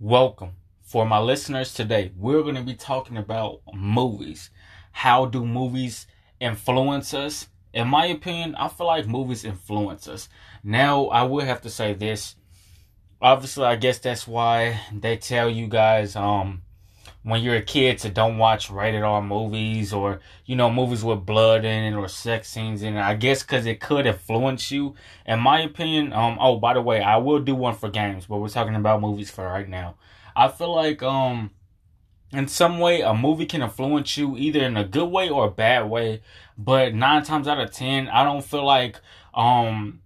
Welcome. For my listeners today, we're going to be talking about movies. How do movies influence us? In my opinion, I feel like movies influence us. Now, I will have to say this. Obviously, I guess that's why they tell you guys um when you're a kid to don't watch rated R movies or you know movies with blood in it or sex scenes in it. I guess because it could influence you. In my opinion, um. Oh, by the way, I will do one for games, but we're talking about movies for right now. I feel like um. In some way, a movie can influence you either in a good way or a bad way. But nine times out of ten, I don't feel like um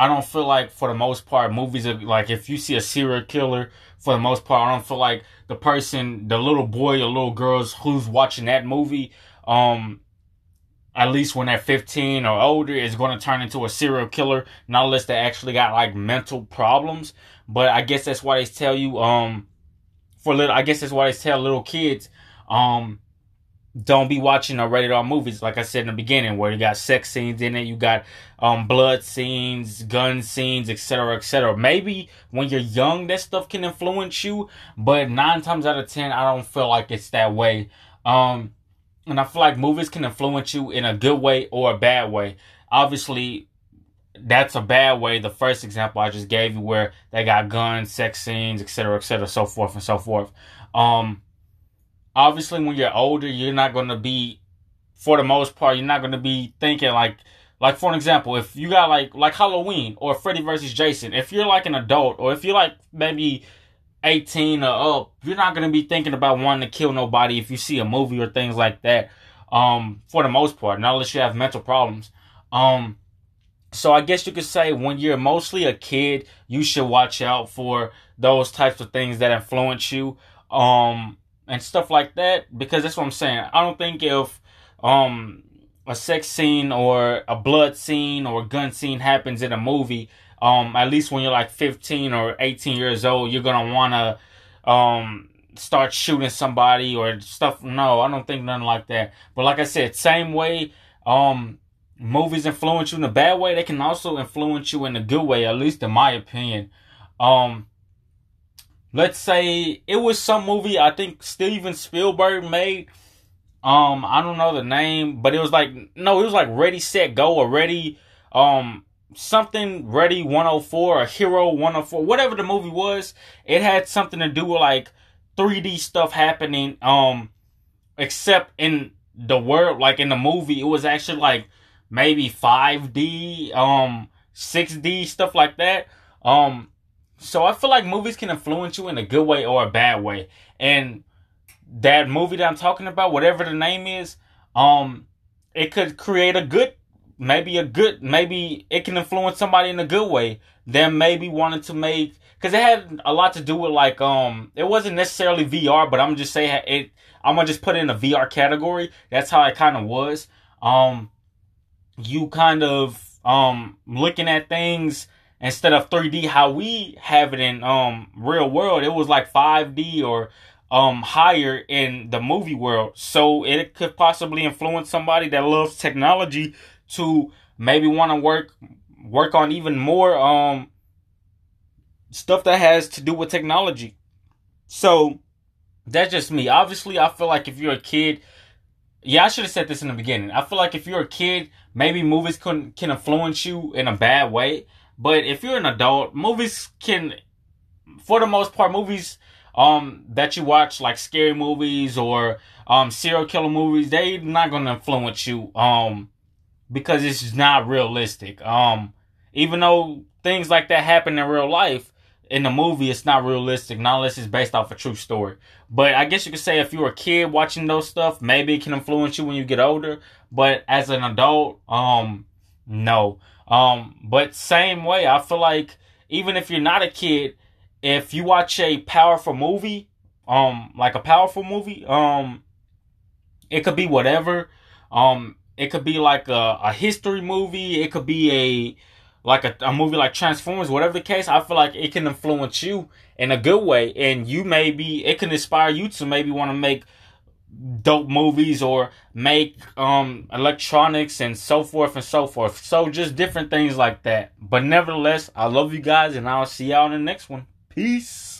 I don't feel like for the most part movies are like if you see a serial killer for the most part I don't feel like the person the little boy or little girls who's watching that movie um at least when they're 15 or older is going to turn into a serial killer not unless they actually got like mental problems. But I guess that's why they tell you um for little I guess that's why they tell little kids um don't be watching a rated R movies, like I said in the beginning, where you got sex scenes in it, you got um blood scenes, gun scenes, etc., etc. Maybe when you're young, that stuff can influence you, but nine times out of ten, I don't feel like it's that way. Um, and I feel like movies can influence you in a good way or a bad way. Obviously, that's a bad way. The first example I just gave you, where they got guns, sex scenes, etc., etc., so forth and so forth. Um obviously when you're older, you're not going to be, for the most part, you're not going to be thinking like, like for an example, if you got like like Halloween or Freddy versus Jason, if you're like an adult or if you're like maybe 18 or up, you're not gonna be thinking about wanting to kill nobody if you see a movie or things like that. Um, for the most part, not unless you have mental problems. Um, so I guess you could say when you're mostly a kid, you should watch out for those types of things that influence you. Um, and stuff like that because that's what I'm saying. I don't think if um a sex scene or a blood scene or a gun scene happens in a movie, um at least when you're like 15 or 18 years old, you're going to want to um start shooting somebody or stuff. No, I don't think nothing like that. But like I said, same way um movies influence you in a bad way, they can also influence you in a good way, at least in my opinion. Um let's say it was some movie I think Steven Spielberg made. Um, I don't know the name, but it was like no, it was like Ready Set Go or Ready um something Ready 104 or Hero 104, whatever the movie was. It had something to do with like 3D stuff happening. Um, except in the world, like in the movie, it was actually like maybe 5D, um, 6D stuff like that. Um, so I feel like movies can influence you in a good way or a bad way. And that movie that I'm talking about, whatever the name is, um, it could create a good, maybe a good, maybe it can influence somebody in a good way. Then maybe wanted to make, cause it had a lot to do with like, um, it wasn't necessarily VR, but I'm just saying it, I'm gonna just put it in a VR category. That's how it kind of was. Um, you kind of, um, looking at things, instead of 3D how we have it in um real world, it was like 5D or um higher in the movie world. So it could possibly influence somebody that loves technology to maybe want to work work on even more um stuff that has to do with technology. So that's just me. Obviously, I feel like if you're a kid, yeah, I should have said this in the beginning. I feel like if you're a kid, maybe movies can can influence you in a bad way. But if you're an adult, movies can, for the most part, movies um that you watch like scary movies or um serial killer movies, they're not gonna influence you um because it's not realistic. Um, even though things like that happen in real life, in the movie it's not realistic, not unless it's based off a true story. But I guess you could say if you're a kid watching those stuff, maybe it can influence you when you get older. But as an adult, um, no. Um, but same way, I feel like even if you're not a kid, if you watch a powerful movie, um, like a powerful movie, um, it could be whatever. Um, it could be like a, a history movie. It could be a like a, a movie like Transformers, whatever the case. I feel like it can influence you in a good way, and you maybe it can inspire you to maybe want to make dope movies or make um electronics and so forth and so forth. So just different things like that. But nevertheless, I love you guys and I'll see y'all in the next one. Peace.